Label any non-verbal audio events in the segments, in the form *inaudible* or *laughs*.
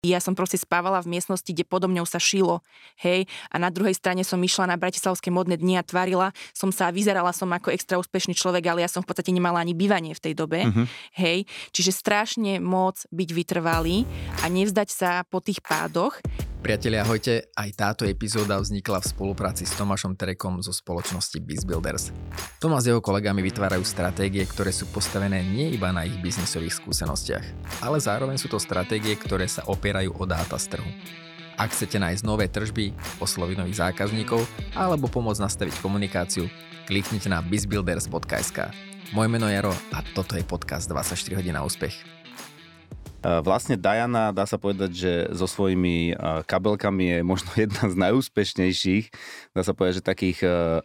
Ja som proste spávala v miestnosti, kde podo mňou sa šilo, hej, a na druhej strane som išla na Bratislavské modné dni a tvarila som sa a vyzerala som ako extra úspešný človek, ale ja som v podstate nemala ani bývanie v tej dobe, uh-huh. hej. Čiže strašne moc byť vytrvalý a nevzdať sa po tých pádoch. Priatelia, ahojte. Aj táto epizóda vznikla v spolupráci s Tomášom Terekom zo spoločnosti BizBuilders. Tomás s jeho kolegami vytvárajú stratégie, ktoré sú postavené nie iba na ich biznisových skúsenostiach, ale zároveň sú to stratégie, ktoré sa opierajú o dáta z trhu. Ak chcete nájsť nové tržby, osloviť nových zákazníkov alebo pomôcť nastaviť komunikáciu, kliknite na bizbuilders.sk. Moje meno je Jaro a toto je podcast 24 hodín na úspech. Vlastne Diana, dá sa povedať, že so svojimi kabelkami je možno *laughs* jedna z najúspešnejších, dá sa povedať, že takých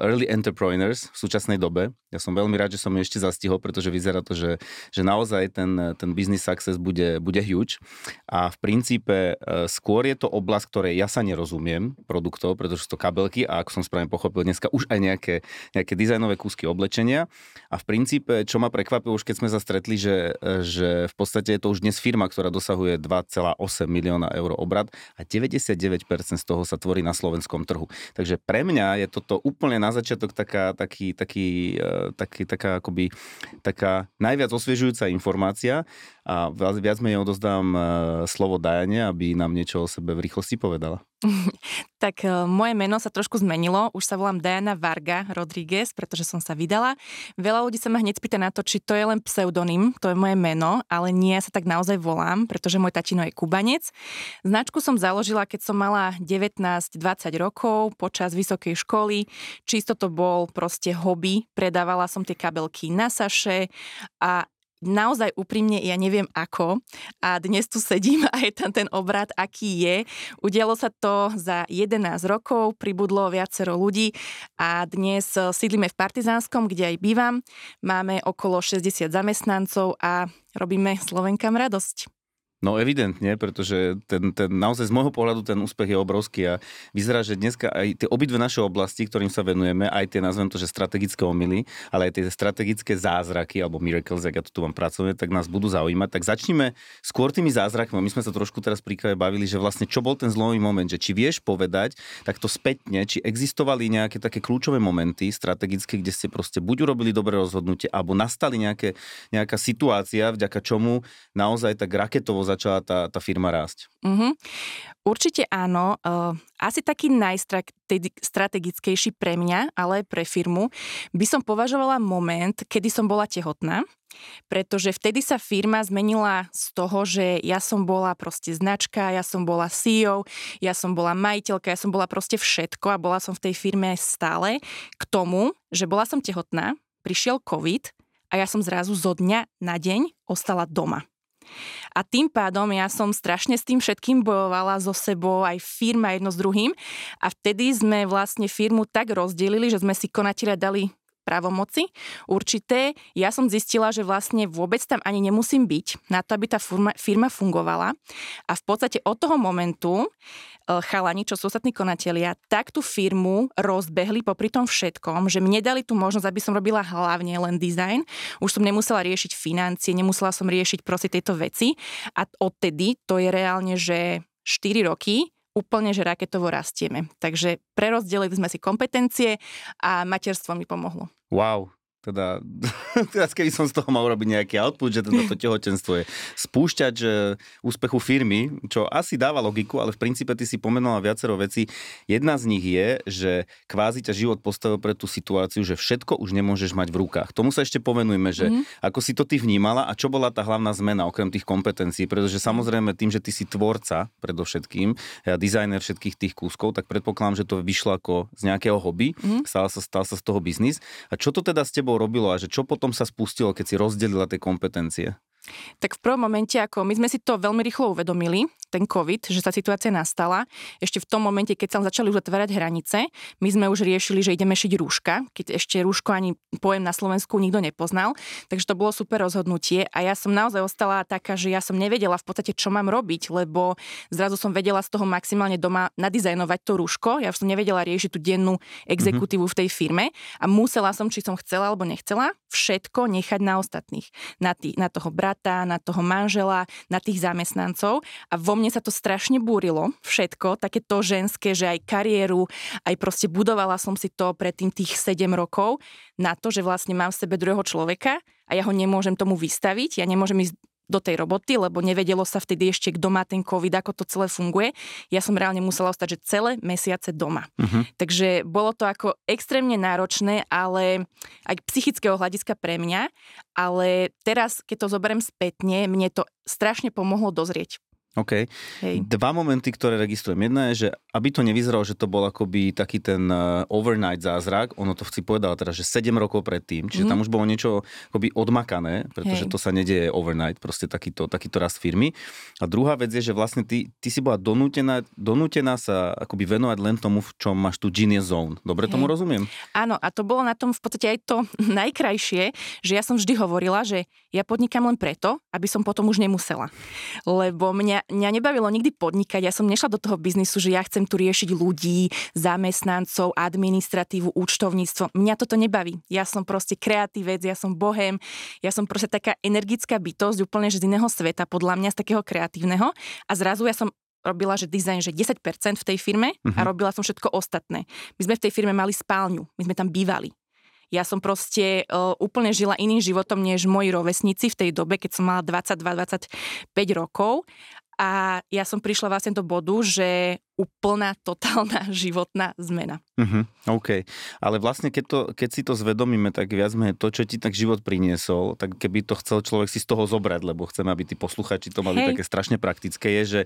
early entrepreneurs v súčasnej dobe. Ja som veľmi rád, že som ju ešte zastihol, pretože vyzerá to, že, že naozaj ten, ten business success bude, bude huge. A v princípe skôr je to oblasť, ktorej ja sa nerozumiem produktov, pretože sú to kabelky a ako som správne pochopil, dneska už aj nejaké, nejaké dizajnové kúsky oblečenia. A v princípe, čo ma prekvapilo už keď sme sa stretli, že, že v podstate je to už dnes firma, firma, ktorá dosahuje 2,8 milióna eur obrad a 99% z toho sa tvorí na slovenskom trhu. Takže pre mňa je toto úplne na začiatok taká, taký, taký, e, taký, taká, akoby, taká najviac osviežujúca informácia a viac menej odozdám e, slovo Dajane, aby nám niečo o sebe v rýchlosti povedala. *laughs* tak e, moje meno sa trošku zmenilo. Už sa volám Diana Varga Rodriguez, pretože som sa vydala. Veľa ľudí sa ma hneď pýta na to, či to je len pseudonym, to je moje meno, ale nie, ja sa tak naozaj volám, pretože môj tatino je kubanec. Značku som založila, keď som mala 19-20 rokov počas vysokej školy. Čisto to bol proste hobby. Predávala som tie kabelky na saše a naozaj úprimne ja neviem ako a dnes tu sedím a je tam ten obrad, aký je. Udialo sa to za 11 rokov, pribudlo viacero ľudí a dnes eh, sídlime v Partizánskom, kde aj bývam. Máme okolo 60 zamestnancov a robíme Slovenkám radosť. No evidentne, pretože ten, ten, naozaj z môjho pohľadu ten úspech je obrovský a vyzerá, že dneska aj tie obidve naše oblasti, ktorým sa venujeme, aj tie nazvem to, že strategické omily, ale aj tie strategické zázraky alebo miracles, ak ja to tu vám pracujem, tak nás budú zaujímať. Tak začneme skôr tými zázrakmi. My sme sa trošku teraz pri bavili, že vlastne čo bol ten zlomový moment, že či vieš povedať takto spätne, či existovali nejaké také kľúčové momenty strategické, kde ste proste buď urobili dobré rozhodnutie, alebo nastali nejaké, nejaká situácia, vďaka čomu naozaj tak raketovo začala tá, tá firma rásť? Mm-hmm. Určite áno. Asi taký najstrategickejší pre mňa, ale aj pre firmu, by som považovala moment, kedy som bola tehotná, pretože vtedy sa firma zmenila z toho, že ja som bola proste značka, ja som bola CEO, ja som bola majiteľka, ja som bola proste všetko a bola som v tej firme stále k tomu, že bola som tehotná, prišiel COVID a ja som zrazu zo dňa na deň ostala doma. A tým pádom ja som strašne s tým všetkým bojovala so sebou, aj firma jedno s druhým. A vtedy sme vlastne firmu tak rozdelili, že sme si konatelia dali právomoci určité. Ja som zistila, že vlastne vôbec tam ani nemusím byť na to, aby tá firma, firma fungovala. A v podstate od toho momentu chalani, čo sú ostatní konatelia, tak tú firmu rozbehli popri tom všetkom, že mi nedali tú možnosť, aby som robila hlavne len design. Už som nemusela riešiť financie, nemusela som riešiť proste tieto veci. A odtedy to je reálne, že 4 roky úplne, že raketovo rastieme. Takže prerozdelili sme si kompetencie a materstvo mi pomohlo. Wow, teda, *laughs* teraz keby som z toho mal robiť nejaký output, že teda to tehotenstvo je spúšťať že úspechu firmy, čo asi dáva logiku, ale v princípe ty si pomenovala viacero veci. Jedna z nich je, že kvázi ťa život postavil pre tú situáciu, že všetko už nemôžeš mať v rukách. Tomu sa ešte pomenujme, že mm-hmm. ako si to ty vnímala a čo bola tá hlavná zmena okrem tých kompetencií, pretože samozrejme tým, že ty si tvorca predovšetkým, dizajner všetkých tých kúskov, tak predpokladám, že to vyšlo ako z nejakého hobby, mm-hmm. stal sa, stal sa z toho biznis. A čo to teda s tebou robilo a že čo potom sa spustilo, keď si rozdelila tie kompetencie? Tak v prvom momente, ako my sme si to veľmi rýchlo uvedomili, ten COVID, že sa situácia nastala. Ešte v tom momente, keď sa začali už otvárať hranice, my sme už riešili, že ideme šiť rúška, keď ešte rúško ani pojem na Slovensku nikto nepoznal. Takže to bolo super rozhodnutie a ja som naozaj ostala taká, že ja som nevedela v podstate, čo mám robiť, lebo zrazu som vedela z toho maximálne doma nadizajnovať to rúško. Ja som nevedela riešiť tú dennú exekutívu mm-hmm. v tej firme a musela som, či som chcela alebo nechcela, všetko nechať na ostatných. Na, tý, na toho brata brata, na toho manžela, na tých zamestnancov. A vo mne sa to strašne búrilo, všetko, také to ženské, že aj kariéru, aj proste budovala som si to predtým tých 7 rokov na to, že vlastne mám v sebe druhého človeka a ja ho nemôžem tomu vystaviť, ja nemôžem ísť do tej roboty, lebo nevedelo sa vtedy ešte, kto má ten COVID, ako to celé funguje. Ja som reálne musela ostať, že celé mesiace doma. Uh-huh. Takže bolo to ako extrémne náročné, ale aj psychického hľadiska pre mňa, ale teraz, keď to zoberiem spätne, mne to strašne pomohlo dozrieť. OK. Hej. Dva momenty, ktoré registrujem. Jedna je, že aby to nevyzeralo, že to bol akoby taký ten uh, overnight zázrak, ono to si povedala teraz, že 7 rokov predtým, čiže mm. tam už bolo niečo akoby odmakané, pretože Hej. to sa nedieje overnight, proste takýto, takýto rast firmy. A druhá vec je, že vlastne ty, ty si bola donútená, donútená sa akoby venovať len tomu, v čom máš tu genius zone. Dobre Hej. tomu rozumiem? Áno, a to bolo na tom v podstate aj to *laughs* najkrajšie, že ja som vždy hovorila, že ja podnikám len preto, aby som potom už nemusela. Lebo mňa mňa nebavilo nikdy podnikať. Ja som nešla do toho biznisu, že ja chcem tu riešiť ľudí, zamestnancov, administratívu, účtovníctvo. Mňa toto nebaví. Ja som proste kreatívec, ja som bohem, ja som proste taká energická bytosť úplne z iného sveta, podľa mňa z takého kreatívneho. A zrazu ja som robila, že dizajn, že 10% v tej firme uh-huh. a mhm. robila som všetko ostatné. My sme v tej firme mali spálňu, my sme tam bývali. Ja som proste uh, úplne žila iným životom než moji rovesníci v tej dobe, keď som mala 22-25 rokov a ja som prišla vlastne do bodu, že úplná, totálna *laughs* životná zmena. Uh-huh, OK. Ale vlastne, keď, to, keď si to zvedomíme, tak viac menej to, čo ti tak život priniesol, tak keby to chcel človek si z toho zobrať, lebo chceme, aby tí posluchači to mali Hej. také strašne praktické, je, že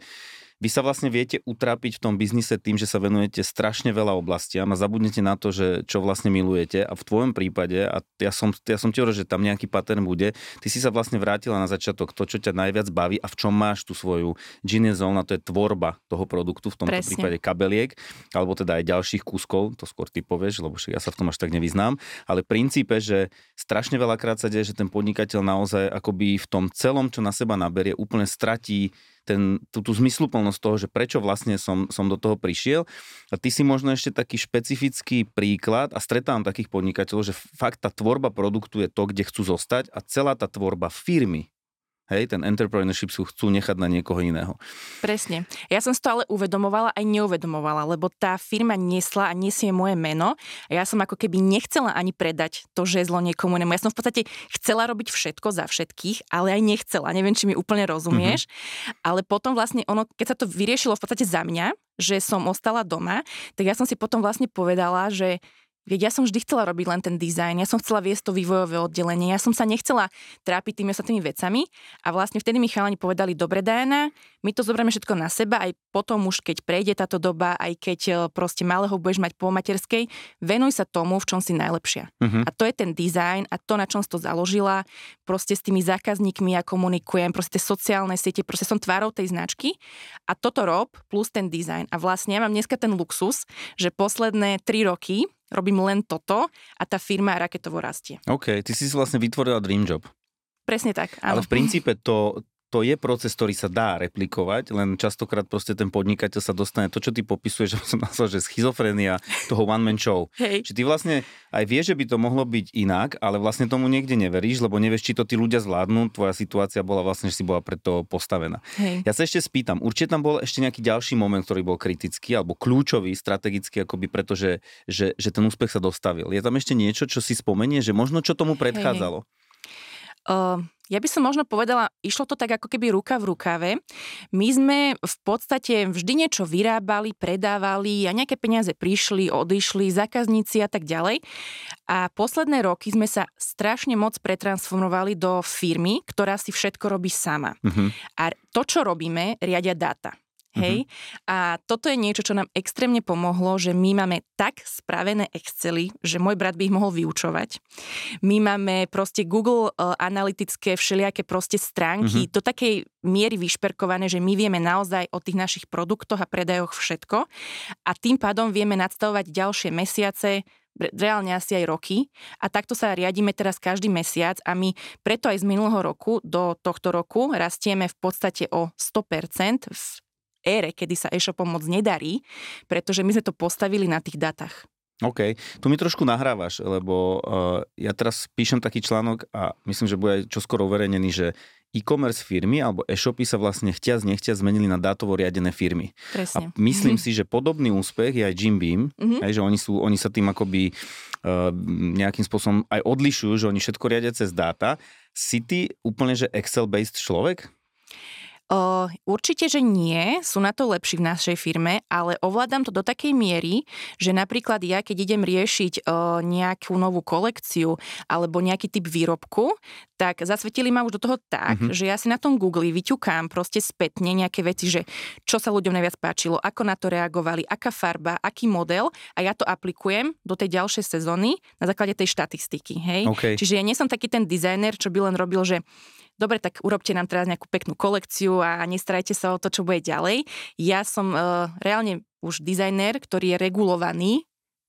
vy sa vlastne viete utrápiť v tom biznise tým, že sa venujete strašne veľa oblastiam a zabudnete na to, že čo vlastne milujete. A v tvojom prípade, a ja som, ja som ti hovoril, že tam nejaký pattern bude, ty si sa vlastne vrátila na začiatok. To, čo ťa najviac baví a v čom máš tú svoju genius zone, a to je tvorba toho produktu, v tomto Presne. prípade kabeliek, alebo teda aj ďalších kúskov, to skôr ty povieš, lebo ja sa v tom až tak nevyznám, ale princípe, že strašne veľakrát sa deje, že ten podnikateľ naozaj akoby v tom celom, čo na seba naberie, úplne stratí ten, tú, tú zmysluplnosť toho, že prečo vlastne som, som do toho prišiel. A ty si možno ešte taký špecifický príklad a stretávam takých podnikateľov, že fakt tá tvorba produktu je to, kde chcú zostať a celá tá tvorba firmy Hej, ten entrepreneurship sú chcú nechať na niekoho iného. Presne. Ja som si to ale uvedomovala aj neuvedomovala, lebo tá firma niesla a nesie moje meno a ja som ako keby nechcela ani predať to žezlo niekomu inému. Ja som v podstate chcela robiť všetko za všetkých, ale aj nechcela. Neviem, či mi úplne rozumieš. Mm-hmm. Ale potom vlastne ono, keď sa to vyriešilo v podstate za mňa, že som ostala doma, tak ja som si potom vlastne povedala, že Veď ja som vždy chcela robiť len ten dizajn, ja som chcela viesť to vývojové oddelenie, ja som sa nechcela trápiť tými ostatnými vecami a vlastne vtedy mi chalani povedali, dobre Diana, my to zoberieme všetko na seba, aj potom už keď prejde táto doba, aj keď e, proste malého budeš mať po materskej, venuj sa tomu, v čom si najlepšia. Uh-huh. A to je ten dizajn a to, na čom si to založila, proste s tými zákazníkmi ja komunikujem, proste sociálne siete, proste som tvárou tej značky a toto rob plus ten dizajn. A vlastne ja mám dneska ten luxus, že posledné tri roky robím len toto a tá firma raketovo rastie. OK, ty si si vlastne vytvorila dream job. Presne tak, áno. Ale v princípe to, to je proces, ktorý sa dá replikovať, len častokrát proste ten podnikateľ sa dostane to, čo ty popisuješ, *laughs* že som nazval, že schizofrenia toho one-man show. Hej. Či ty vlastne aj vieš, že by to mohlo byť inak, ale vlastne tomu niekde neveríš, lebo nevieš, či to tí ľudia zvládnu. Tvoja situácia bola vlastne, že si bola preto postavená. Hej. Ja sa ešte spýtam, určite tam bol ešte nejaký ďalší moment, ktorý bol kritický alebo kľúčový, strategický, akoby pretože že, že ten úspech sa dostavil. Je tam ešte niečo, čo si spomenie, že možno čo tomu predchádzalo? Hej. Uh, ja by som možno povedala, išlo to tak ako keby ruka v rukave. My sme v podstate vždy niečo vyrábali, predávali a nejaké peniaze prišli, odišli, zákazníci a tak ďalej. A posledné roky sme sa strašne moc pretransformovali do firmy, ktorá si všetko robí sama. Uh-huh. A to, čo robíme, riadia dáta. Hej? Uh-huh. A toto je niečo, čo nám extrémne pomohlo, že my máme tak spravené Excely, že môj brat by ich mohol vyučovať. My máme proste Google uh, analytické všelijaké proste stránky uh-huh. do takej miery vyšperkované, že my vieme naozaj o tých našich produktoch a predajoch všetko a tým pádom vieme nadstavovať ďalšie mesiace, reálne asi aj roky a takto sa riadíme teraz každý mesiac a my preto aj z minulého roku do tohto roku rastieme v podstate o 100% v ére, kedy sa e-shopom moc nedarí, pretože my sme to postavili na tých datách. OK, tu mi trošku nahrávaš, lebo uh, ja teraz píšem taký článok a myslím, že bude aj čoskoro uverejnený, že e-commerce firmy alebo e-shopy sa vlastne chtia nechtia zmenili na dátovo riadené firmy. Presne. A myslím si, že podobný úspech je aj Jim Beam, mm-hmm. aj, že oni, sú, oni sa tým akoby uh, nejakým spôsobom aj odlišujú, že oni všetko riadia cez dáta. Si ty úplne, že Excel-based človek? Uh, určite, že nie, sú na to lepší v našej firme, ale ovládam to do takej miery, že napríklad ja, keď idem riešiť uh, nejakú novú kolekciu alebo nejaký typ výrobku, tak zasvetili ma už do toho tak, mm-hmm. že ja si na tom Google vyťukám proste spätne nejaké veci, že čo sa ľuďom najviac páčilo, ako na to reagovali, aká farba, aký model a ja to aplikujem do tej ďalšej sezóny na základe tej štatistiky. Hej? Okay. Čiže ja nie som taký ten dizajner, čo by len robil, že dobre, tak urobte nám teraz nejakú peknú kolekciu a nestarajte sa o to, čo bude ďalej. Ja som uh, reálne už dizajner, ktorý je regulovaný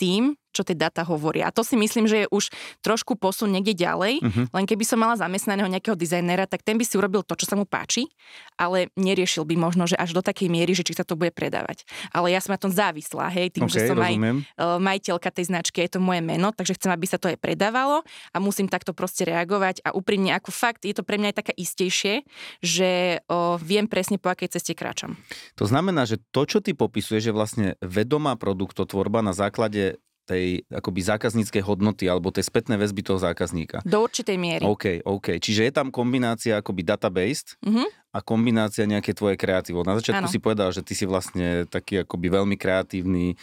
tým, čo tie data hovoria. A to si myslím, že je už trošku posun niekde ďalej, uh-huh. len keby som mala zamestnaného nejakého dizajnera, tak ten by si urobil to, čo sa mu páči, ale neriešil by možno, že až do takej miery, že či sa to bude predávať. Ale ja som na tom závislá, hej, tým, okay, že som rozumiem. aj uh, majiteľka tej značky, je to moje meno, takže chcem, aby sa to aj predávalo a musím takto proste reagovať a úprimne ako fakt, je to pre mňa aj taká istejšie, že uh, viem presne po akej ceste kráčam. To znamená, že to, čo ty popisuješ, je vlastne vedomá produktotvorba na základe tej akoby zákazníckej hodnoty alebo tej spätnej väzby toho zákazníka. Do určitej miery. OK, OK. Čiže je tam kombinácia akoby database mm-hmm. a kombinácia nejaké tvoje kreatívo. Na začiatku ano. si povedal, že ty si vlastne taký akoby veľmi kreatívny,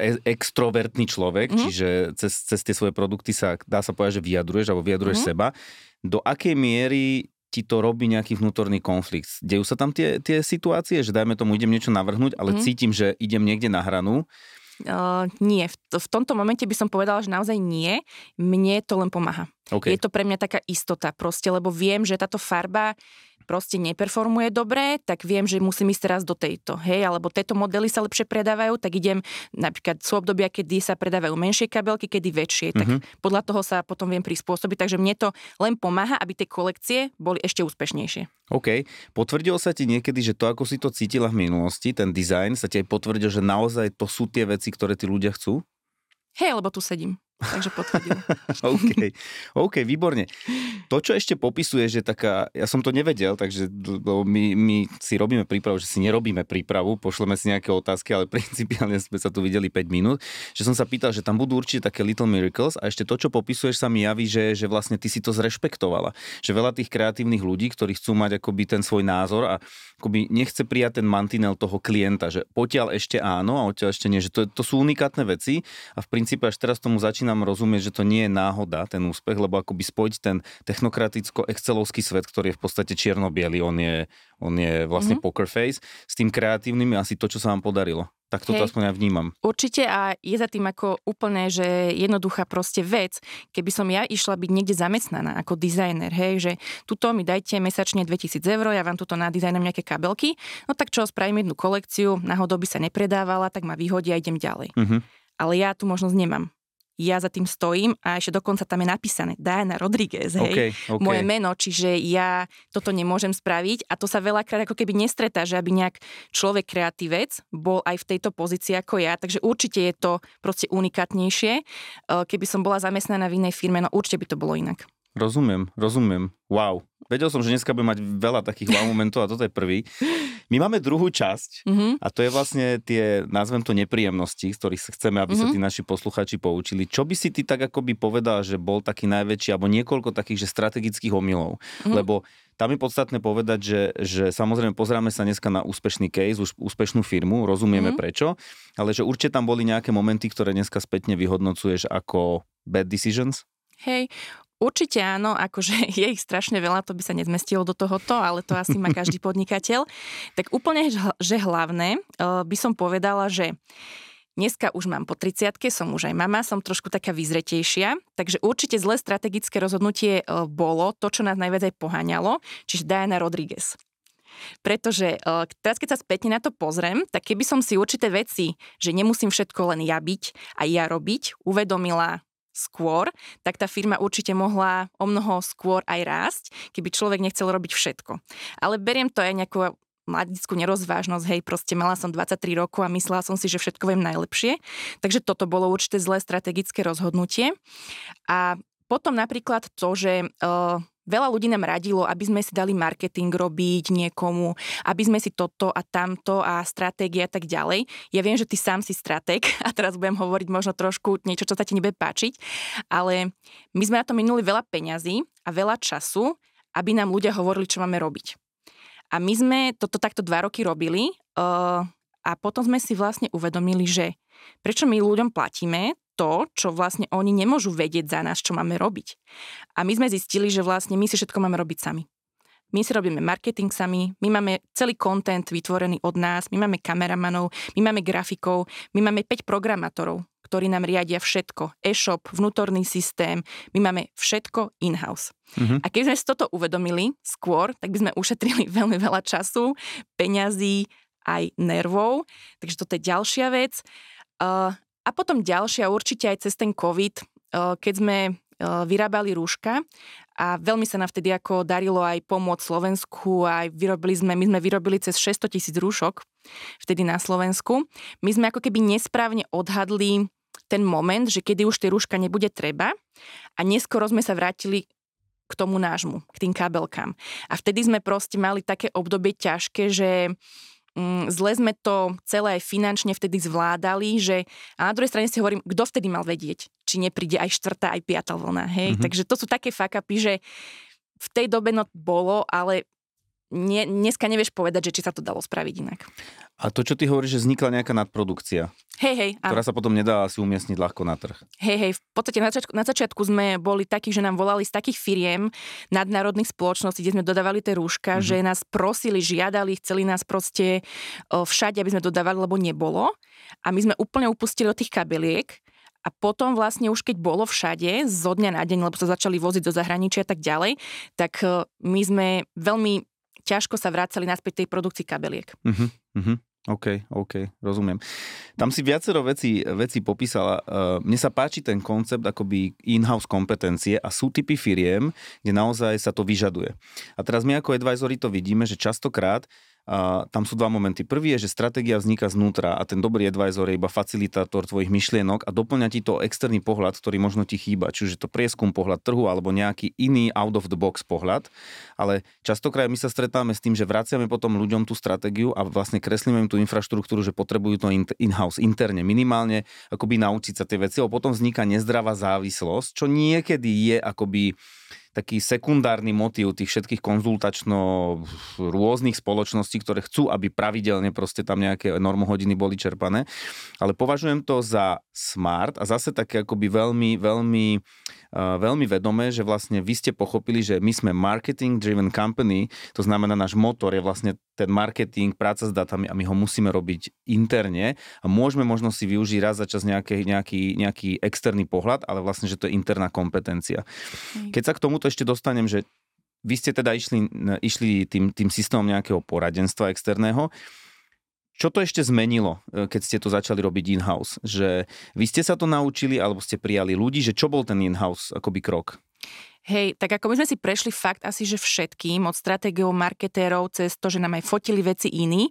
e- extrovertný človek, mm-hmm. čiže cez, cez tie svoje produkty sa, dá sa povedať, že vyjadruješ alebo vyjadruješ mm-hmm. seba. Do akej miery ti to robí nejaký vnútorný konflikt. Dejú sa tam tie, tie situácie, že dajme tomu, idem niečo navrhnúť, ale mm. cítim, že idem niekde na hranu Uh, nie, v, v tomto momente by som povedala, že naozaj nie. Mne to len pomáha. Okay. Je to pre mňa taká istota proste, lebo viem, že táto farba proste neperformuje dobre, tak viem, že musím ísť teraz do tejto, hej, alebo tieto modely sa lepšie predávajú, tak idem, napríklad sú obdobia, kedy sa predávajú menšie kabelky, kedy väčšie, tak mm-hmm. podľa toho sa potom viem prispôsobiť, takže mne to len pomáha, aby tie kolekcie boli ešte úspešnejšie. OK. Potvrdilo sa ti niekedy, že to, ako si to cítila v minulosti, ten dizajn, sa ti aj potvrdil, že naozaj to sú tie veci, ktoré tí ľudia chcú? Hej, lebo tu sedím. Takže potvrdil. *laughs* OK, OK, výborne. To, čo ešte popisuje, že taká, ja som to nevedel, takže my, my si robíme prípravu, že si nerobíme prípravu, pošleme si nejaké otázky, ale *laughs* principiálne sme sa tu videli 5 minút, že som sa pýtal, že tam budú určite také little miracles a ešte to, čo popisuješ sa mi javí, že, že vlastne ty si to zrešpektovala. Že veľa tých kreatívnych ľudí, ktorí chcú mať akoby ten svoj názor a akoby nechce prijať ten mantinel toho klienta, že potiaľ ešte áno a odtiaľ ešte nie, že to, to sú unikátne veci a v princípe až teraz tomu začína začínam rozumieť, že to nie je náhoda, ten úspech, lebo akoby spojiť ten technokraticko-excelovský svet, ktorý je v podstate čierno on je, on je vlastne mm-hmm. poker face, s tým kreatívnym je asi to, čo sa vám podarilo. Tak toto Hej. aspoň ja vnímam. Určite a je za tým ako úplne, že jednoduchá proste vec. Keby som ja išla byť niekde zamestnaná ako dizajner, hej, že tuto mi dajte mesačne 2000 eur, ja vám tuto nadizajnujem nejaké kabelky, no tak čo, spravím jednu kolekciu, náhodou by sa nepredávala, tak ma vyhodia a idem ďalej. Uh-huh. Ale ja tu možnosť nemám ja za tým stojím a ešte dokonca tam je napísané Diana Rodriguez, hej, okay, okay. moje meno, čiže ja toto nemôžem spraviť a to sa veľakrát ako keby nestretá, že aby nejak človek kreatívec bol aj v tejto pozícii ako ja, takže určite je to proste unikátnejšie. Keby som bola zamestnaná v inej firme, no určite by to bolo inak. Rozumiem, rozumiem. Wow. Vedel som, že dneska budem mať veľa takých wow momentov a toto je prvý. My máme druhú časť mm-hmm. a to je vlastne tie, nazvem to nepríjemnosti, z ktorých chceme, aby mm-hmm. sa tí naši posluchači poučili. Čo by si ty tak ako by povedal, že bol taký najväčší, alebo niekoľko takých, že strategických omylov? Mm-hmm. Lebo tam je podstatné povedať, že, že samozrejme pozráme sa dneska na úspešný case, už úspešnú firmu, rozumieme mm-hmm. prečo, ale že určite tam boli nejaké momenty, ktoré dneska spätne vyhodnocuješ ako bad decisions? Hej, Určite áno, akože *laughs* je ich strašne veľa, to by sa nezmestilo do tohoto, ale to asi má každý podnikateľ. *laughs* Tak úplne, že hlavné, eh, by som povedala, že Dneska už mám po 30 som už aj mama, som trošku taká vyzretejšia, takže určite zlé strategické rozhodnutie eh, bolo to, čo nás najviac aj poháňalo, čiže Diana Rodriguez. Pretože eh, teraz, keď sa spätne na to pozriem, tak keby som si určité veci, že nemusím všetko len ja byť a ja robiť, uvedomila skôr, tak tá firma určite mohla o mnoho skôr aj rásť, keby človek nechcel robiť všetko. Ale beriem to aj nejakú mladickú nerozvážnosť, hej, proste mala som 23 rokov a myslela som si, že všetko viem najlepšie. Takže toto bolo určite zlé strategické rozhodnutie. A potom napríklad to, že uh, veľa ľudí nám radilo, aby sme si dali marketing robiť niekomu, aby sme si toto a tamto a stratégia a tak ďalej. Ja viem, že ty sám si stratég *laughs* a teraz budem hovoriť možno trošku niečo, čo sa ti nebude páčiť, ale my sme na to minuli veľa peňazí a veľa času, aby nám ľudia hovorili, čo máme robiť. A my sme toto takto dva roky robili uh, a potom sme si vlastne uvedomili, že prečo my ľuďom platíme to, čo vlastne oni nemôžu vedieť za nás, čo máme robiť. A my sme zistili, že vlastne my si všetko máme robiť sami. My si robíme marketing sami, my máme celý content vytvorený od nás, my máme kameramanov, my máme grafikov, my máme 5 programátorov, ktorí nám riadia všetko. E-shop, vnútorný systém, my máme všetko in-house. Mm-hmm. A keď sme si toto uvedomili skôr, tak by sme ušetrili *laughs* veľmi veľa času, peňazí, aj nervov. Takže toto je ďalšia vec. Uh, a potom ďalšia, určite aj cez ten COVID, uh, keď sme uh, vyrábali rúška a veľmi sa nám vtedy ako darilo aj pomôcť Slovensku a vyrobili sme, my sme vyrobili cez 600 tisíc rúšok vtedy na Slovensku. My sme ako keby nesprávne odhadli ten moment, že kedy už tie rúška nebude treba a neskoro sme sa vrátili k tomu nášmu, k tým kabelkám. A vtedy sme proste mali také obdobie ťažké, že Mm, zle sme to celé aj finančne vtedy zvládali, že a na druhej strane si hovorím, kto vtedy mal vedieť, či nepríde aj štvrtá, aj piatá vlna, hej? Mm-hmm. Takže to sú také fakapy, že v tej dobe no bolo, ale nie, dneska nevieš povedať, že či sa to dalo spraviť inak. A to, čo ty hovoríš, že vznikla nejaká nadprodukcia, hej, hej, ktorá sa potom nedá asi umiestniť ľahko na trh. Hej, hej, v podstate na začiatku, na začiatku sme boli takí, že nám volali z takých firiem nadnárodných spoločností, kde sme dodávali tie rúška, mm-hmm. že nás prosili, žiadali, chceli nás proste všade, aby sme dodávali, lebo nebolo. A my sme úplne upustili od tých kabeliek. A potom vlastne už keď bolo všade, zo dňa na deň, lebo sa začali voziť do zahraničia a tak ďalej, tak my sme veľmi ťažko sa vracali naspäť tej produkcii kabeliek. Uh-huh, uh-huh. OK, OK, rozumiem. Tam si viacero veci, veci popísala. Uh, mne sa páči ten koncept akoby in-house kompetencie a sú typy firiem, kde naozaj sa to vyžaduje. A teraz my ako advisory to vidíme, že častokrát tam sú dva momenty. Prvý je, že stratégia vzniká znútra a ten dobrý advisor je iba facilitátor tvojich myšlienok a doplňa ti to externý pohľad, ktorý možno ti chýba. Čiže to prieskum pohľad trhu alebo nejaký iný out of the box pohľad. Ale častokrát my sa stretáme s tým, že vraciame potom ľuďom tú stratégiu a vlastne kreslíme im tú infraštruktúru, že potrebujú to in-house, interne, minimálne akoby naučiť sa tie veci, a potom vzniká nezdravá závislosť, čo niekedy je akoby taký sekundárny motív tých všetkých konzultačno rôznych spoločností, ktoré chcú, aby pravidelne proste tam nejaké normohodiny boli čerpané. Ale považujem to za smart a zase také akoby veľmi, veľmi, uh, veľmi vedomé, že vlastne vy ste pochopili, že my sme marketing driven company, to znamená náš motor je vlastne ten marketing, práca s datami a my ho musíme robiť interne a môžeme možno si využiť raz za čas nejaký, nejaký, nejaký externý pohľad, ale vlastne, že to je interná kompetencia. Keď sa k tomuto ešte dostanem, že vy ste teda išli, išli tým, tým systémom nejakého poradenstva externého. Čo to ešte zmenilo, e, keď ste to začali robiť in-house? Že vy ste sa to naučili, alebo ste prijali ľudí, že čo bol ten in-house akoby krok? Hej, tak ako my sme si prešli fakt asi, že všetkým, od stratégiou marketérov cez to, že nám aj fotili veci iní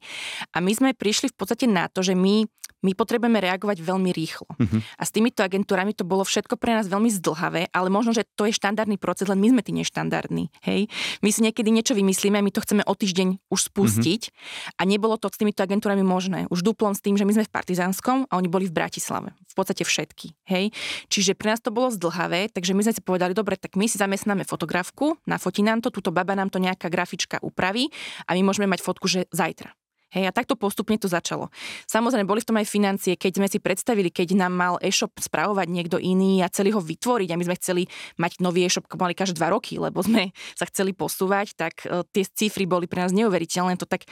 a my sme prišli v podstate na to, že my my potrebujeme reagovať veľmi rýchlo. Uh-huh. A s týmito agentúrami to bolo všetko pre nás veľmi zdlhavé, ale možno, že to je štandardný proces, len my sme tí neštandardní. Hej? My si niekedy niečo vymyslíme, my to chceme o týždeň už spustiť uh-huh. a nebolo to s týmito agentúrami možné. Už duplom s tým, že my sme v Partizánskom a oni boli v Bratislave. V podstate všetky. Hej? Čiže pre nás to bolo zdlhavé, takže my sme si povedali, dobre, tak my si zamestnáme fotografku, nafotí nám to, túto baba nám to nejaká grafička upraví a my môžeme mať fotku, že zajtra. Hej, a takto postupne to začalo. Samozrejme, boli v tom aj financie, keď sme si predstavili, keď nám mal e-shop spravovať niekto iný a celý ho vytvoriť a my sme chceli mať nový e-shop mali každé dva roky, lebo sme sa chceli posúvať, tak uh, tie cifry boli pre nás neuveriteľné. To tak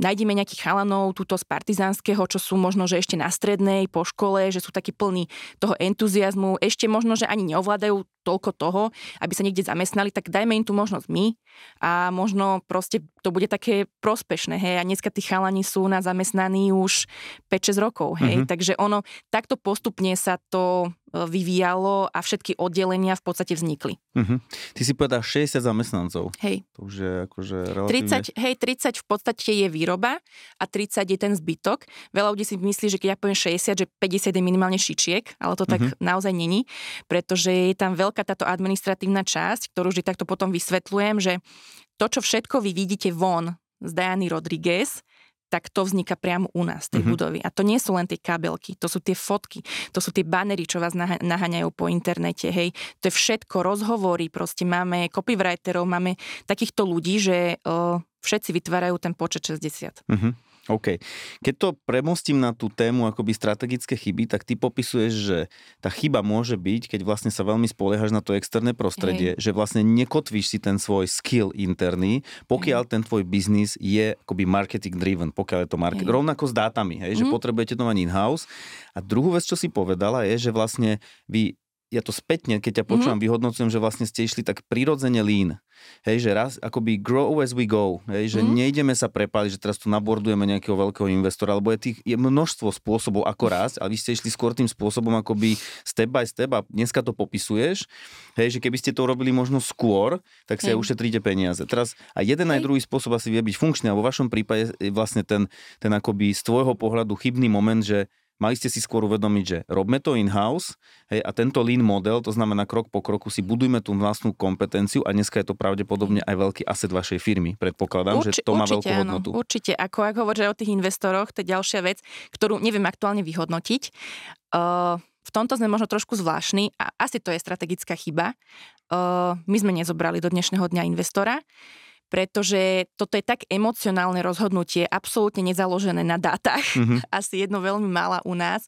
nájdeme nejakých chalanov túto z partizánskeho, čo sú možno, že ešte na strednej, po škole, že sú takí plní toho entuziasmu, ešte možno, že ani neovládajú toľko toho, aby sa niekde zamestnali, tak dajme im tú možnosť my a možno proste to bude také prospešné, hej. A dneska tí chalani sú na zamestnaní už 5-6 rokov, hej. Mm-hmm. Takže ono, takto postupne sa to vyvíjalo a všetky oddelenia v podstate vznikli. Uh-huh. Ty si povedal 60 zamestnancov. Hej. To už je akože relatívne... 30, hej, 30 v podstate je výroba a 30 je ten zbytok. Veľa ľudí si myslí, že keď ja poviem 60, že 50 je minimálne šičiek, ale to tak uh-huh. naozaj není, pretože je tam veľká táto administratívna časť, ktorú vždy takto potom vysvetľujem, že to, čo všetko vy vidíte von z Diany Rodriguez, tak to vzniká priamo u nás, tej mm-hmm. budovy. A to nie sú len tie kabelky, to sú tie fotky, to sú tie banery, čo vás naháňajú po internete, hej. To je všetko, rozhovory, proste máme copywriterov, máme takýchto ľudí, že uh, všetci vytvárajú ten počet 60. Mm-hmm. OK. Keď to premostím na tú tému akoby strategické chyby, tak ty popisuješ, že tá chyba môže byť, keď vlastne sa veľmi spoliehaš na to externé prostredie, Hej. že vlastne nekotvíš si ten svoj skill interný, pokiaľ hej. ten tvoj biznis je akoby marketing driven, pokiaľ je to market. Hej. Rovnako s dátami, hej, mm. že mhm. potrebujete to mať in-house. A druhú vec, čo si povedala, je, že vlastne vy ja to spätne, keď ťa počúvam, mm-hmm. vyhodnocujem, že vlastne ste išli tak prirodzene lean. Hej, že raz akoby grow as we go. Hej, že mm-hmm. nejdeme sa prepáliť, že teraz tu nabordujeme nejakého veľkého investora, lebo je, tých, je množstvo spôsobov, ako rásť, ale vy ste išli skôr tým spôsobom akoby step by step a dneska to popisuješ. Hej, že keby ste to robili možno skôr, tak si aj ušetríte peniaze. Teraz a jeden aj druhý spôsob asi vie byť funkčný, a vo vašom prípade je vlastne ten, ten akoby z tvojho pohľadu chybný moment, že Mali ste si skôr uvedomiť, že robme to in-house hej, a tento lean model, to znamená krok po kroku si budujme tú vlastnú kompetenciu a dneska je to pravdepodobne aj veľký aset vašej firmy. Predpokladám, Urči, že to má veľkú áno, hodnotu. Určite, ako ak hovoríš o tých investoroch, to je ďalšia vec, ktorú neviem aktuálne vyhodnotiť. Uh, v tomto sme možno trošku zvláštni a asi to je strategická chyba. Uh, my sme nezobrali do dnešného dňa investora pretože toto je tak emocionálne rozhodnutie, absolútne nezaložené na dátach, mm-hmm. *laughs* asi jedno veľmi mála u nás.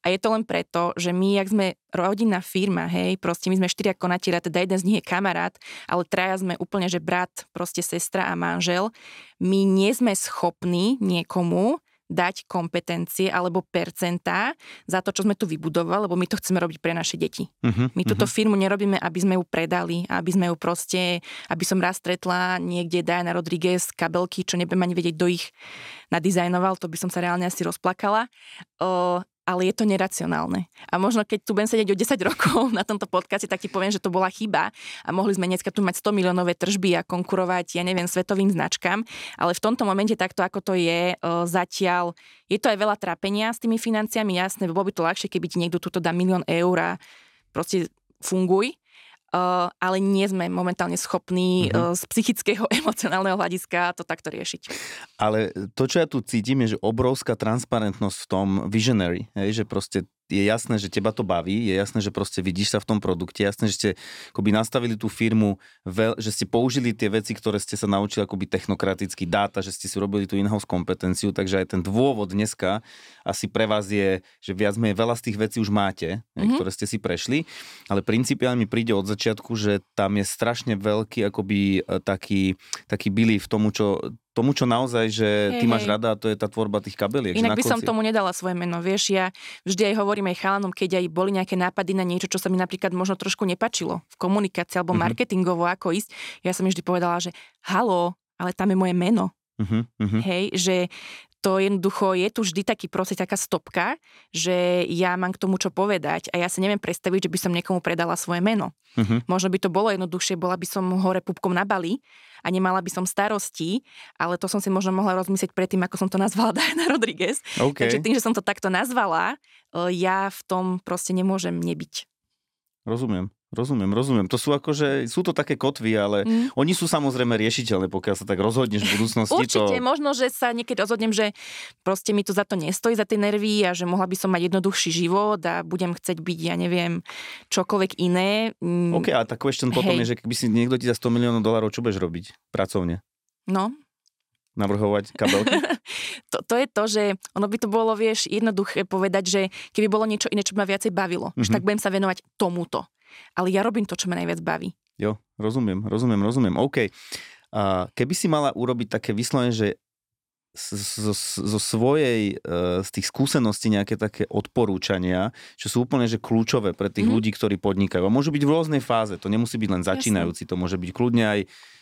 A je to len preto, že my, jak sme rodinná firma, hej, proste my sme štyria konatiera, teda jeden z nich je kamarát, ale traja sme úplne, že brat, proste sestra a manžel. My nie sme schopní niekomu dať kompetencie alebo percentá za to, čo sme tu vybudovali, lebo my to chceme robiť pre naše deti. Uh-huh, my túto uh-huh. firmu nerobíme, aby sme ju predali, aby sme ju proste, aby som raz stretla niekde Diana Rodriguez kabelky, čo nebudem ani vedieť, do ich nadizajnoval, to by som sa reálne asi rozplakala. O, ale je to neracionálne. A možno keď tu budem sedieť o 10 rokov *laughs* na tomto podcaste, tak ti poviem, že to bola chyba a mohli sme dneska tu mať 100 miliónové tržby a konkurovať, ja neviem, svetovým značkám, ale v tomto momente takto, ako to je, zatiaľ je to aj veľa trápenia s tými financiami, jasné, bolo by to ľahšie, keby ti niekto tuto dá milión eur a proste funguj, ale nie sme momentálne schopní mm-hmm. z psychického, *laughs* emocionálneho hľadiska to takto riešiť. Ale to, čo ja tu cítim, je, že obrovská transparentnosť v tom visionary, hej, že proste je jasné, že teba to baví, je jasné, že proste vidíš sa v tom produkte, jasné, že ste akoby nastavili tú firmu, veľ, že ste použili tie veci, ktoré ste sa naučili akoby technokraticky, dáta, že ste si robili tú in-house kompetenciu, takže aj ten dôvod dneska asi pre vás je, že viac menej veľa z tých vecí už máte, mm-hmm. ktoré ste si prešli, ale principiálne mi príde od začiatku, že tam je strašne veľký akoby e, taký, taký belief v tomu, čo tomu, čo naozaj, že hey, ty máš rada, to je tá tvorba tých kabeliek. Inak by konci... som tomu nedala svoje meno, vieš, ja vždy aj hovorím aj chalanom, keď aj boli nejaké nápady na niečo, čo sa mi napríklad možno trošku nepačilo v komunikácii alebo mm-hmm. marketingovo, ako ísť, ja som vždy povedala, že halo, ale tam je moje meno. Uh-huh, uh-huh. Hej, že to jednoducho je tu vždy taký proste taká stopka, že ja mám k tomu čo povedať a ja si neviem predstaviť, že by som niekomu predala svoje meno. Uh-huh. Možno by to bolo jednoduchšie, bola by som hore pupkom na Bali a nemala by som starosti, ale to som si možno mohla rozmyslieť predtým, ako som to nazvala *laughs* Diana Rodriguez. Okay. Takže tým, že som to takto nazvala, e, ja v tom proste nemôžem nebyť. Rozumiem. Rozumiem, rozumiem. To sú akože, sú to také kotvy, ale mm. oni sú samozrejme riešiteľné, pokiaľ sa tak rozhodneš v budúcnosti. Určite, to... možno, že sa niekedy rozhodnem, že proste mi to za to nestojí, za tie nervy a že mohla by som mať jednoduchší život a budem chcieť byť, ja neviem, čokoľvek iné. Mm. OK, a tá question Hej. potom je, že keby si niekto ti za 100 miliónov dolárov, čo budeš robiť pracovne? No, navrhovať kabelky? *laughs* to, to je to, že ono by to bolo, vieš, jednoduché povedať, že keby bolo niečo iné, čo by ma viacej bavilo, mm-hmm. že tak budem sa venovať tomuto ale ja robím to, čo ma najviac baví. Jo, rozumiem, rozumiem, rozumiem. OK. A keby si mala urobiť také vyslovene, že zo, zo svojej, e, z tých skúseností nejaké také odporúčania, čo sú úplne že kľúčové pre tých mm. ľudí, ktorí podnikajú. A môžu byť v rôznej fáze, to nemusí byť len začínajúci, to môže byť kľudne aj,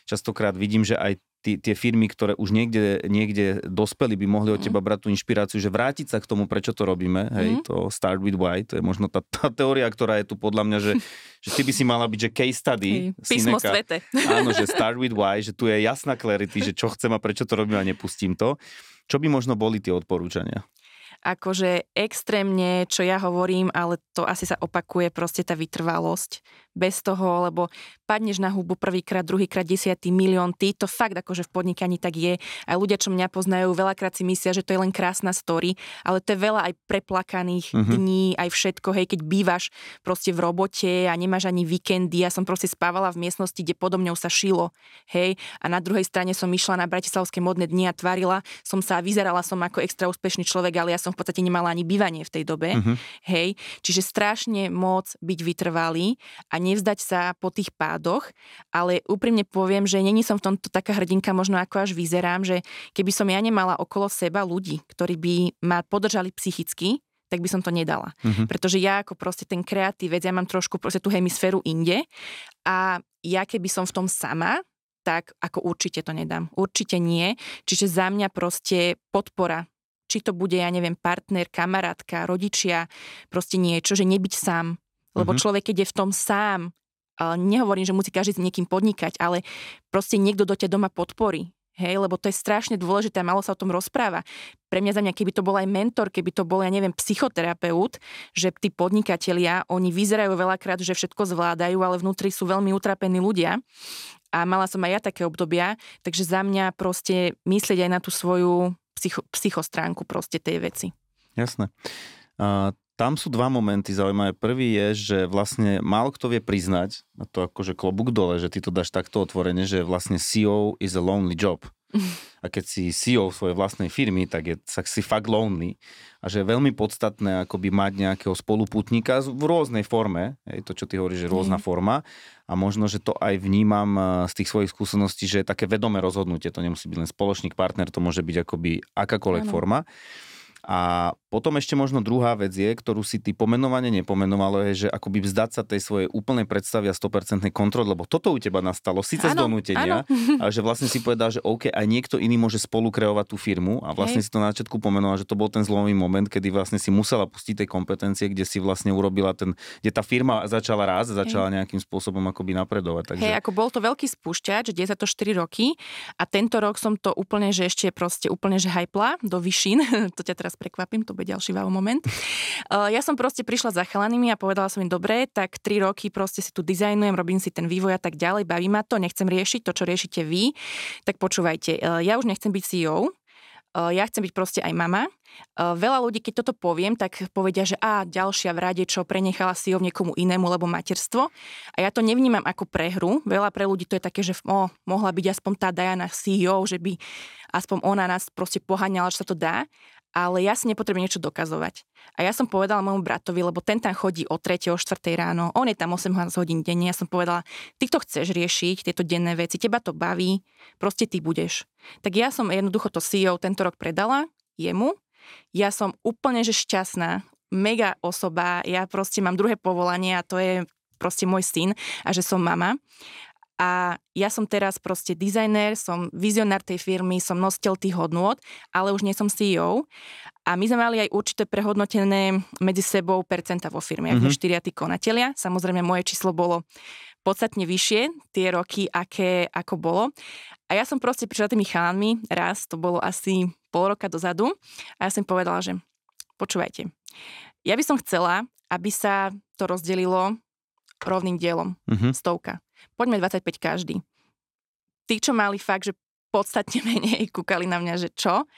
častokrát vidím, že aj tí, tie firmy, ktoré už niekde, niekde dospeli, by mohli od teba brať tú inšpiráciu, že vrátiť sa k tomu, prečo to robíme, hej, mm. to start with why, to je možno tá, tá teória, ktorá je tu podľa mňa, že, že ty by si mala byť, že case study. Písmo Sineka, svete. Áno, že start with why, že tu je jasná clarity, že čo chcem a prečo to robím a nepustím to. Čo by možno boli tie odporúčania? Akože extrémne, čo ja hovorím, ale to asi sa opakuje proste tá vytrvalosť bez toho, lebo padneš na hubu prvýkrát, druhýkrát, desiatý milión, ty to fakt akože v podnikaní tak je. Aj ľudia, čo mňa poznajú, veľakrát si myslia, že to je len krásna story, ale to je veľa aj preplakaných mm-hmm. dní, aj všetko, hej, keď bývaš proste v robote a nemáš ani víkendy, ja som proste spávala v miestnosti, kde podo mňou sa šilo, hej, a na druhej strane som išla na Bratislavské modné dni a tvarila som sa a vyzerala som ako extra úspešný človek, ale ja som v podstate nemala ani bývanie v tej dobe, mm-hmm. hej, čiže strašne moc byť vytrvalý a nevzdať sa po tých pádoch, ale úprimne poviem, že není som v tomto taká hrdinka, možno ako až vyzerám, že keby som ja nemala okolo seba ľudí, ktorí by ma podržali psychicky, tak by som to nedala. Mm-hmm. Pretože ja ako proste ten kreatívec, ja mám trošku proste tú hemisféru inde a ja keby som v tom sama, tak ako určite to nedám. Určite nie. Čiže za mňa proste podpora či to bude, ja neviem, partner, kamarátka, rodičia, proste niečo, že nebyť sám, lebo mm-hmm. človek, keď je v tom sám, nehovorím, že musí každý s niekým podnikať, ale proste niekto do ťa doma podporí. Hej, lebo to je strašne dôležité a malo sa o tom rozpráva. Pre mňa za mňa, keby to bol aj mentor, keby to bol, ja neviem, psychoterapeut, že tí podnikatelia, oni vyzerajú veľakrát, že všetko zvládajú, ale vnútri sú veľmi utrapení ľudia. A mala som aj ja také obdobia, takže za mňa proste myslieť aj na tú svoju psycho, psychostránku proste tej veci. Jasné. Uh, tam sú dva momenty zaujímavé. Prvý je, že vlastne málo kto vie priznať, a to akože klobúk dole, že ty to dáš takto otvorene, že vlastne CEO is a lonely job. A keď si CEO svojej vlastnej firmy, tak je, tak si fakt lonely. A že je veľmi podstatné akoby mať nejakého spoluputníka v rôznej forme. Hej, to, čo ty hovoríš, že rôzna mm. forma. A možno, že to aj vnímam eh, z tých svojich skúseností, že je také vedomé rozhodnutie. To nemusí byť len spoločník, partner, to môže byť akoby akákoľvek ano. forma. A potom ešte možno druhá vec je, ktorú si ty pomenovane nepomenovalo, je, že akoby vzdať sa tej svojej úplnej predstavy a 100% kontroly, lebo toto u teba nastalo, síce z donútenia, ale *laughs* že vlastne si povedal, že OK, aj niekto iný môže spolu kreovať tú firmu a vlastne Hej. si to na začiatku pomenoval, že to bol ten zlomový moment, kedy vlastne si musela pustiť tej kompetencie, kde si vlastne urobila ten, kde tá firma začala raz, začala Hej. nejakým spôsobom akoby napredovať. Takže... Hej, ako bol to veľký spúšťač, že deje za to 4 roky a tento rok som to úplne, že ešte proste úplne, že hypla do vyšín, *laughs* to ťa teraz prekvapím, to bude ďalší wow moment. Uh, ja som proste prišla za chalanými a povedala som im, dobre, tak tri roky proste si tu dizajnujem, robím si ten vývoj a tak ďalej, baví ma to, nechcem riešiť to, čo riešite vy, tak počúvajte, uh, ja už nechcem byť CEO, uh, ja chcem byť proste aj mama. Veľa ľudí, keď toto poviem, tak povedia, že a ďalšia v rade, čo prenechala CEO niekomu inému, lebo materstvo. A ja to nevnímam ako prehru. Veľa pre ľudí to je také, že o, mohla byť aspoň tá Diana CEO, že by aspoň ona nás proste poháňala, že sa to dá ale ja si nepotrebujem niečo dokazovať. A ja som povedala môjmu bratovi, lebo ten tam chodí o 3. o 4. ráno, on je tam 8 hodín denne, ja som povedala, ty to chceš riešiť, tieto denné veci, teba to baví, proste ty budeš. Tak ja som jednoducho to CEO tento rok predala jemu, ja som úplne že šťastná, mega osoba, ja proste mám druhé povolanie a to je proste môj syn a že som mama. A ja som teraz proste dizajner, som vizionár tej firmy, som nositeľ tých hodnôt, ale už nie som CEO. A my sme mali aj určité prehodnotené medzi sebou percenta vo firme, mm-hmm. ako štyria tí konatelia. Samozrejme, moje číslo bolo podstatne vyššie tie roky, aké, ako bolo. A ja som proste prišla tými chánmi, raz, to bolo asi pol roka dozadu, a ja som povedala, že počúvajte, ja by som chcela, aby sa to rozdelilo rovným dielom, mm-hmm. stovka poďme 25 každý. Tí, čo mali fakt, že podstatne *laughs* menej kúkali na mňa, že čo.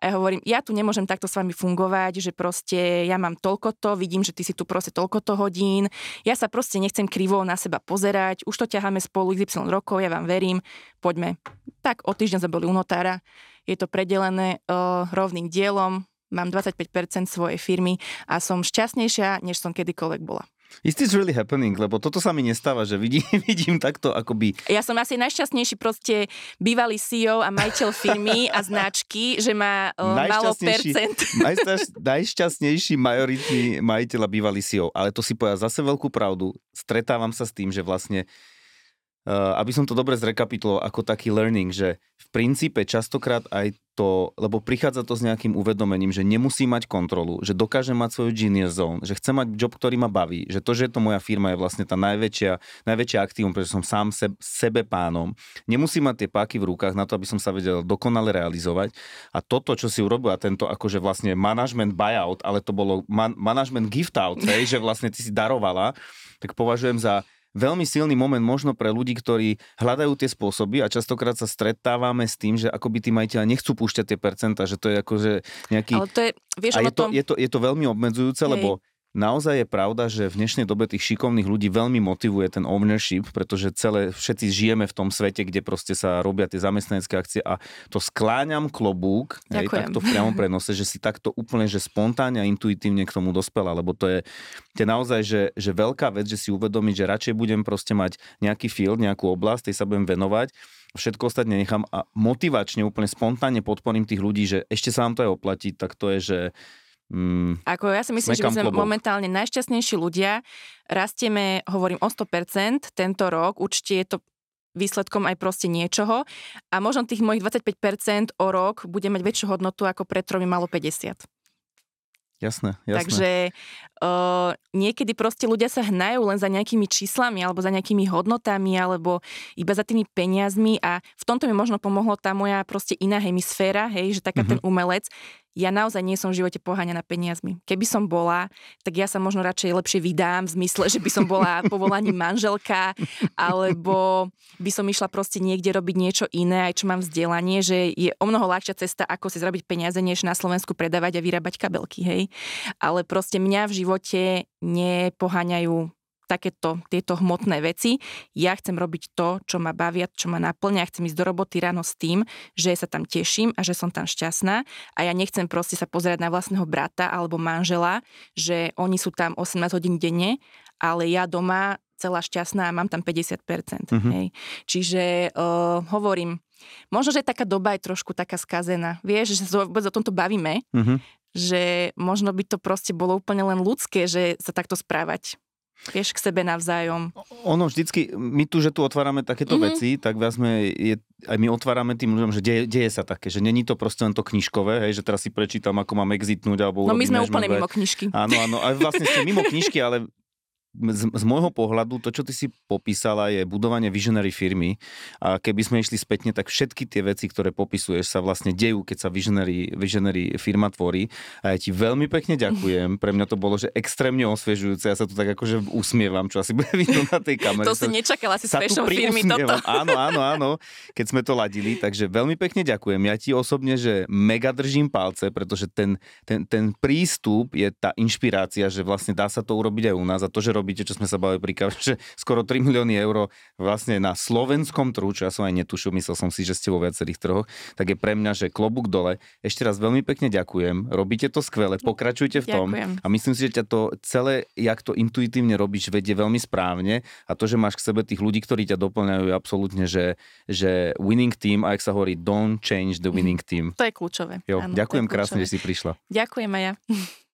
A ja hovorím, ja tu nemôžem takto s vami fungovať, že proste ja mám toľko to, vidím, že ty si tu proste toľko to hodín, ja sa proste nechcem krivo na seba pozerať, už to ťaháme spolu XY rokov, ja vám verím, poďme. Tak o týždeň sme boli u notára, je to predelené uh, rovným dielom, mám 25% svojej firmy a som šťastnejšia, než som kedykoľvek bola. Is this really happening? Lebo toto sa mi nestáva, že vidím, *laughs* vidím takto akoby... Ja som asi najšťastnejší proste bývalý CEO a majiteľ firmy a značky, že má malo percent. *laughs* najšťastnejší majoritný majiteľ a bývalý CEO. Ale to si povedal zase veľkú pravdu. Stretávam sa s tým, že vlastne aby som to dobre zrekapituloval ako taký learning, že v princípe častokrát aj to, lebo prichádza to s nejakým uvedomením, že nemusí mať kontrolu, že dokáže mať svoju genius zone, že chce mať job, ktorý ma baví, že to, že je to moja firma je vlastne tá najväčšia, najväčšia aktívum, pretože som sám sebe, sebe pánom. Nemusí mať tie páky v rukách na to, aby som sa vedel dokonale realizovať. A toto, čo si urobil, a tento akože vlastne management buyout, ale to bolo man, management gift out, že vlastne ty si darovala, tak považujem za veľmi silný moment možno pre ľudí, ktorí hľadajú tie spôsoby a častokrát sa stretávame s tým, že akoby tí majiteľa nechcú púšťať tie percentá, že to je akože nejaký... Ale to je, vieš, a je to, tom... je, to, je to veľmi obmedzujúce, Hej. lebo naozaj je pravda, že v dnešnej dobe tých šikovných ľudí veľmi motivuje ten ownership, pretože celé, všetci žijeme v tom svete, kde proste sa robia tie zamestnanecké akcie a to skláňam klobúk, aj takto v priamom prenose, že si takto úplne, že spontánne a intuitívne k tomu dospela, lebo to je, to je naozaj, že, že veľká vec, že si uvedomiť, že radšej budem proste mať nejaký field, nejakú oblasť, tej sa budem venovať, všetko ostatne nechám a motivačne, úplne spontánne podporím tých ľudí, že ešte sa vám to aj oplatí, tak to je, že Mm, Ako ja si myslím, že my sme klobok. momentálne najšťastnejší ľudia. Rastieme, hovorím, o 100% tento rok. Určite je to výsledkom aj proste niečoho. A možno tých mojich 25% o rok bude mať väčšiu hodnotu ako pred tromi malo 50. Jasné, jasné. Takže uh, niekedy proste ľudia sa hnajú len za nejakými číslami alebo za nejakými hodnotami alebo iba za tými peniazmi a v tomto mi možno pomohlo tá moja proste iná hemisféra, hej, že taká mm-hmm. ten umelec ja naozaj nie som v živote poháňaná peniazmi. Keby som bola, tak ja sa možno radšej lepšie vydám v zmysle, že by som bola *laughs* povolaním manželka, alebo by som išla proste niekde robiť niečo iné, aj čo mám vzdelanie, že je o mnoho ľahšia cesta, ako si zrobiť peniaze, než na Slovensku predávať a vyrábať kabelky, hej. Ale proste mňa v živote nepoháňajú takéto tieto hmotné veci. Ja chcem robiť to, čo ma bavia, čo ma naplňa. Chcem ísť do roboty ráno s tým, že sa tam teším a že som tam šťastná. A ja nechcem proste sa pozerať na vlastného brata alebo manžela, že oni sú tam 18 hodín denne, ale ja doma celá šťastná a mám tam 50%. Mm-hmm. Hej. Čiže uh, hovorím, možno, že taká doba je trošku taká skazená. Vieš, že sa vôbec o tomto bavíme, mm-hmm. že možno by to proste bolo úplne len ľudské, že sa takto správať vieš, k sebe navzájom. Ono vždycky, my tu, že tu otvárame takéto mm-hmm. veci, tak viac sme, je, aj my otvárame tým ľuďom, že deje, deje sa také, že není to proste len to knižkové, hej, že teraz si prečítam, ako mám exitnúť, alebo No my sme úplne mimo knižky. Áno, áno, aj vlastne ste mimo knižky, ale z, z môjho pohľadu to, čo ty si popísala, je budovanie visionary firmy. A keby sme išli spätne, tak všetky tie veci, ktoré popisuješ, sa vlastne dejú, keď sa visionary, visionary firma tvorí. A ja ti veľmi pekne ďakujem. Pre mňa to bolo, že extrémne osviežujúce. Ja sa tu tak akože usmievam, čo asi bude vidno na tej kamere. To si nečakala si s fashion firmy toto. Áno, áno, áno, keď sme to ladili. Takže veľmi pekne ďakujem. Ja ti osobne, že mega držím palce, pretože ten, ten, ten prístup je tá inšpirácia, že vlastne dá sa to urobiť aj u nás a to, že robí robíte, čo sme sa bavili pri kave, *laughs* že skoro 3 milióny eur vlastne na slovenskom trhu, čo ja som aj netušil, myslel som si, že ste vo viacerých trhoch, tak je pre mňa, že klobúk dole. Ešte raz veľmi pekne ďakujem, robíte to skvele, pokračujte v tom ďakujem. a myslím si, že ťa to celé, jak to intuitívne robíš, vedie veľmi správne a to, že máš k sebe tých ľudí, ktorí ťa doplňajú, je absolútne, že, že winning team, a ak sa hovorí, don't change the winning *laughs* team. To je kľúčové. Jo, Áno, ďakujem krásne, že si prišla. Ďakujem aj ja. *laughs*